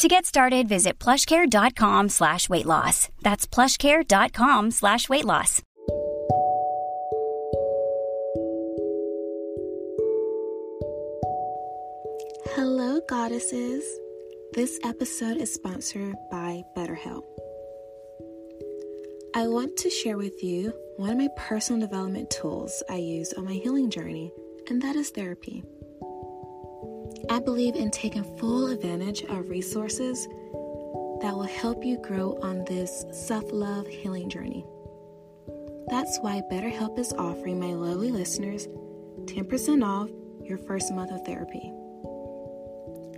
To get started, visit plushcare.com slash weight loss. That's plushcare.com slash weight loss. Hello, goddesses. This episode is sponsored by BetterHelp. I want to share with you one of my personal development tools I use on my healing journey, and that is therapy. I believe in taking full advantage of resources that will help you grow on this self love healing journey. That's why BetterHelp is offering my lovely listeners 10% off your first month of therapy.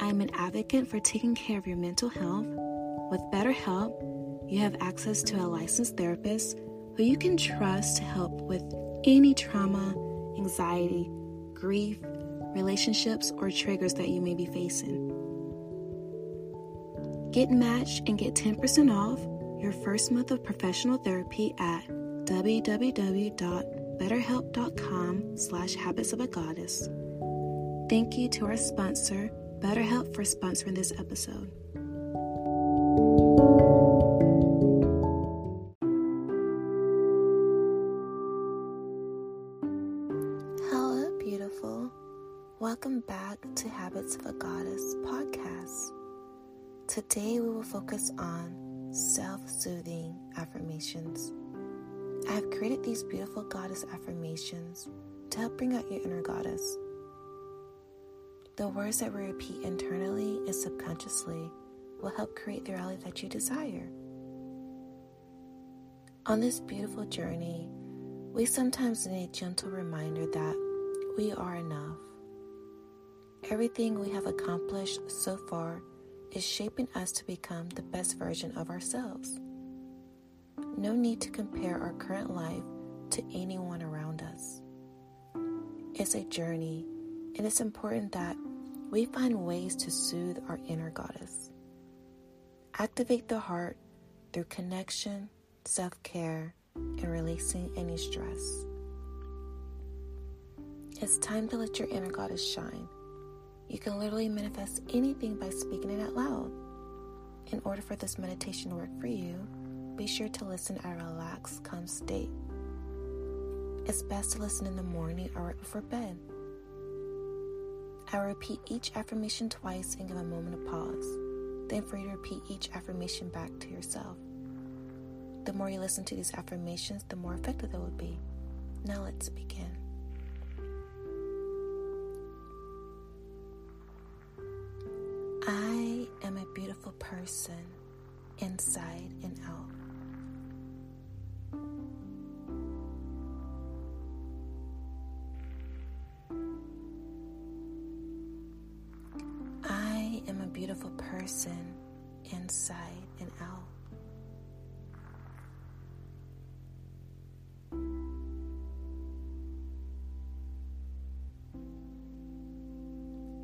I'm an advocate for taking care of your mental health. With BetterHelp, you have access to a licensed therapist who you can trust to help with any trauma, anxiety, grief, relationships, or triggers that you may be facing. Get matched and get 10% off your first month of professional therapy at www.betterhelp.com slash habits of a goddess. Thank you to our sponsor, BetterHelp, for sponsoring this episode. Welcome back to Habits of a Goddess podcast. Today we will focus on self soothing affirmations. I have created these beautiful goddess affirmations to help bring out your inner goddess. The words that we repeat internally and subconsciously will help create the reality that you desire. On this beautiful journey, we sometimes need a gentle reminder that we are enough. Everything we have accomplished so far is shaping us to become the best version of ourselves. No need to compare our current life to anyone around us. It's a journey, and it's important that we find ways to soothe our inner goddess. Activate the heart through connection, self care, and releasing any stress. It's time to let your inner goddess shine. You can literally manifest anything by speaking it out loud. In order for this meditation to work for you, be sure to listen at a relaxed, calm state. It's best to listen in the morning or right before bed. I will repeat each affirmation twice and give a moment of pause. Then for you to repeat each affirmation back to yourself. The more you listen to these affirmations, the more effective they will be. Now let's begin. I am a beautiful person inside and out. I am a beautiful person inside and out.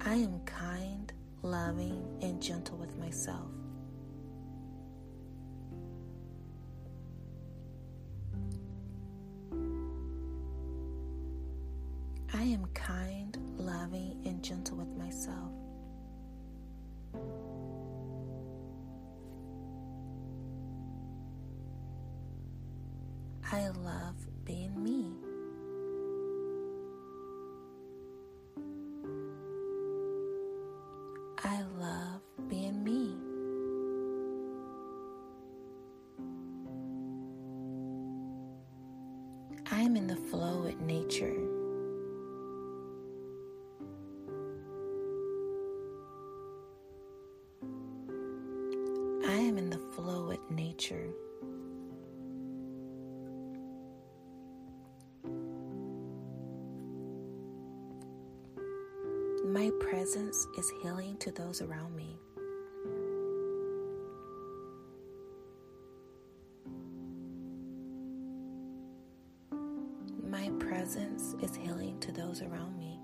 I am kind, loving, and gentle with myself. I am kind, loving, and gentle with myself. I love My presence is healing to those around me. My presence is healing to those around me.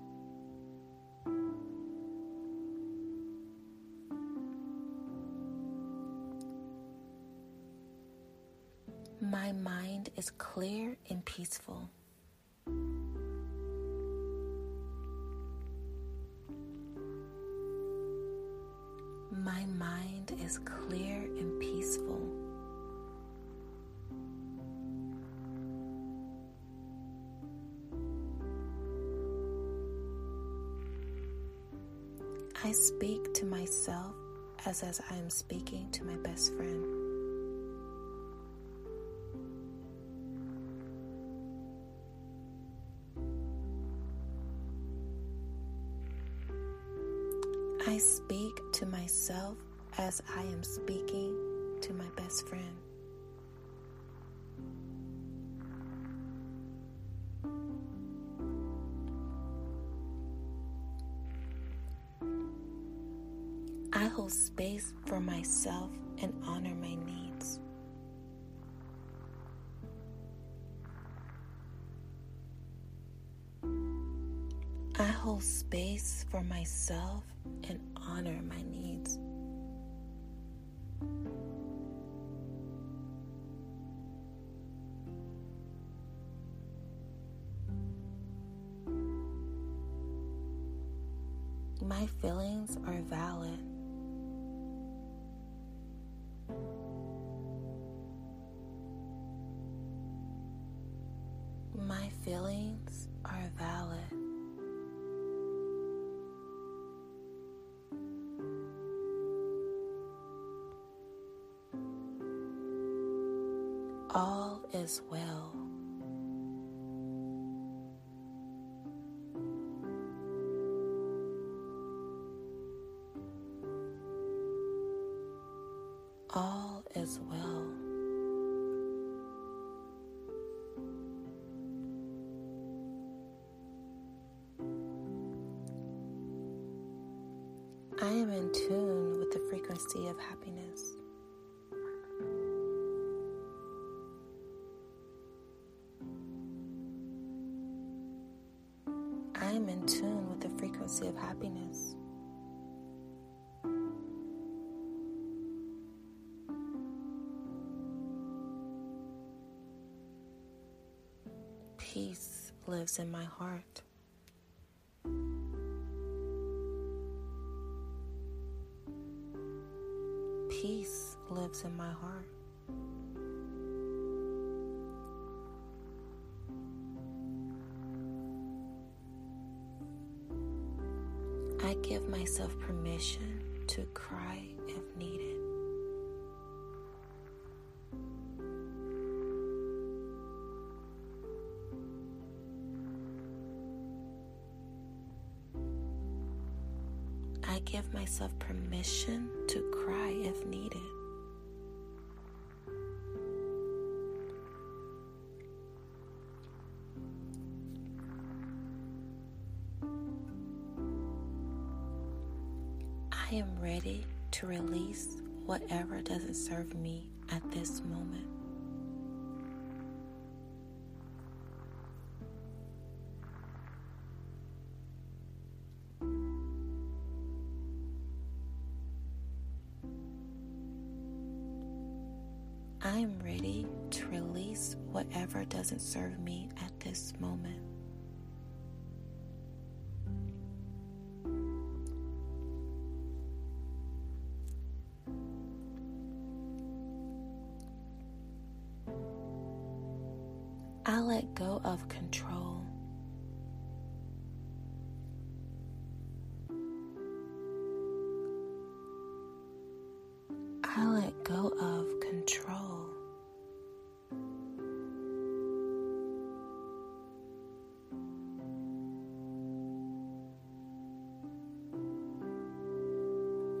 My mind is clear and peaceful. I speak to myself as as I am speaking to my best friend. I speak to myself as I am speaking to my best friend. Hold space for myself and honor my needs. I hold space for myself and honor my needs. My feelings are valid. All is well. All is well. I am in tune with the frequency of happiness. Lives in my heart. Peace lives in my heart. I give myself permission to cry if needed. Give myself permission to cry if needed. I am ready to release whatever doesn't serve me at this moment. Serve me at this moment. I let go of control.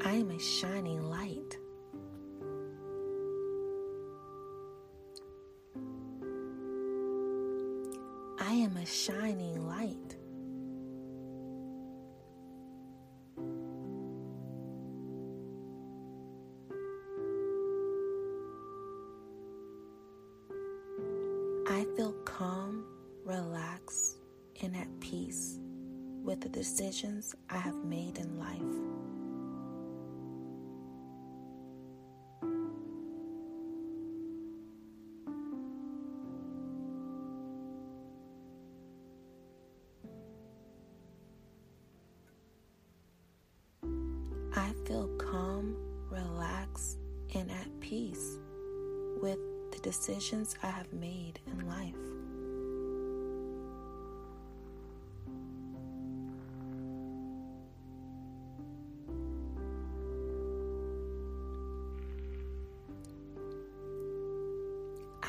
I am a shining light. I am a shining light. I feel calm relaxed, and at peace with the decisions I have made in life.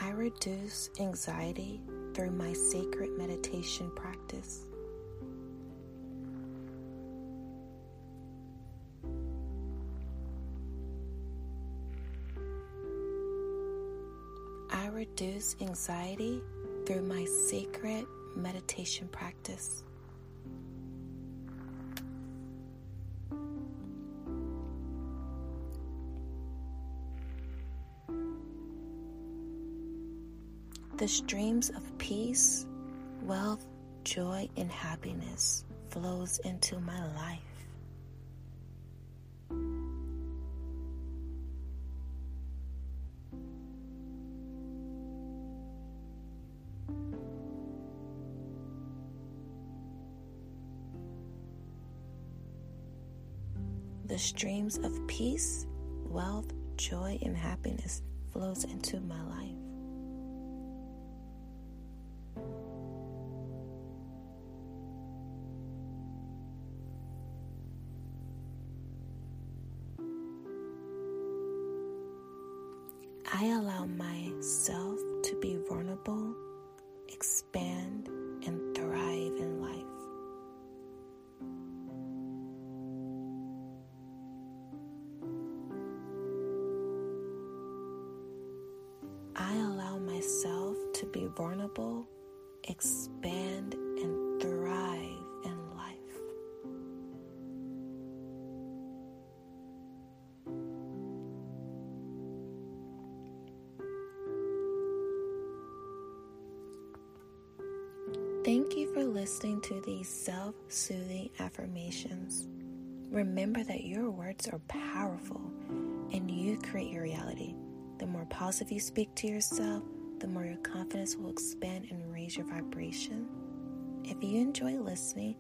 I reduce anxiety through my sacred meditation practice. I reduce anxiety through my sacred meditation practice. The streams of peace, wealth, joy, and happiness flows into my life. The streams of peace, wealth, joy, and happiness flows into my life. I allow myself to be vulnerable, expand, and thrive in life. I allow myself to be vulnerable, expand, Thank you for listening to these self soothing affirmations. Remember that your words are powerful and you create your reality. The more positive you speak to yourself, the more your confidence will expand and raise your vibration. If you enjoy listening,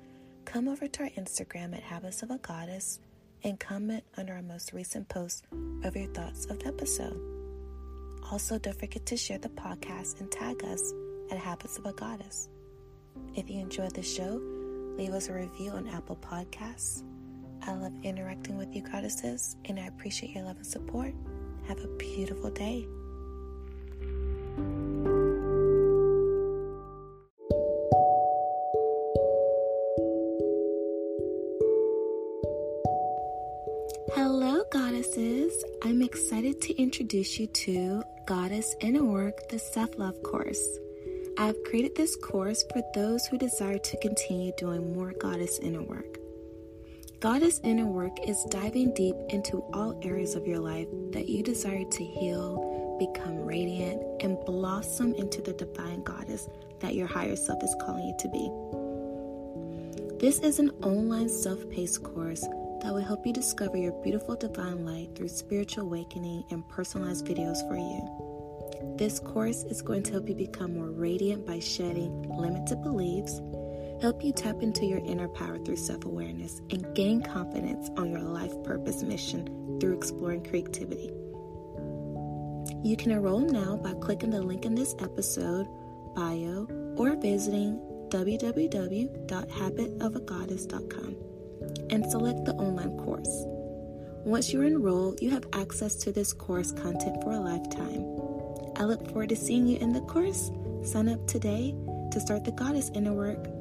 come over to our Instagram at Habits of a Goddess and comment under our most recent post of your thoughts of the episode. Also, don't forget to share the podcast and tag us at Habits of a Goddess. If you enjoyed the show, leave us a review on Apple Podcasts. I love interacting with you, goddesses, and I appreciate your love and support. Have a beautiful day. Hello, goddesses. I'm excited to introduce you to Goddess Inner Work, the Self Love course. I've created this course for those who desire to continue doing more Goddess Inner Work. Goddess Inner Work is diving deep into all areas of your life that you desire to heal, become radiant, and blossom into the divine goddess that your higher self is calling you to be. This is an online self paced course that will help you discover your beautiful divine light through spiritual awakening and personalized videos for you. This course is going to help you become more radiant by shedding limited beliefs, help you tap into your inner power through self awareness, and gain confidence on your life purpose mission through exploring creativity. You can enroll now by clicking the link in this episode bio or visiting www.habitofagoddess.com and select the online course. Once you're enrolled, you have access to this course content for a lifetime. I look forward to seeing you in the course. Sign up today to start the Goddess Inner Work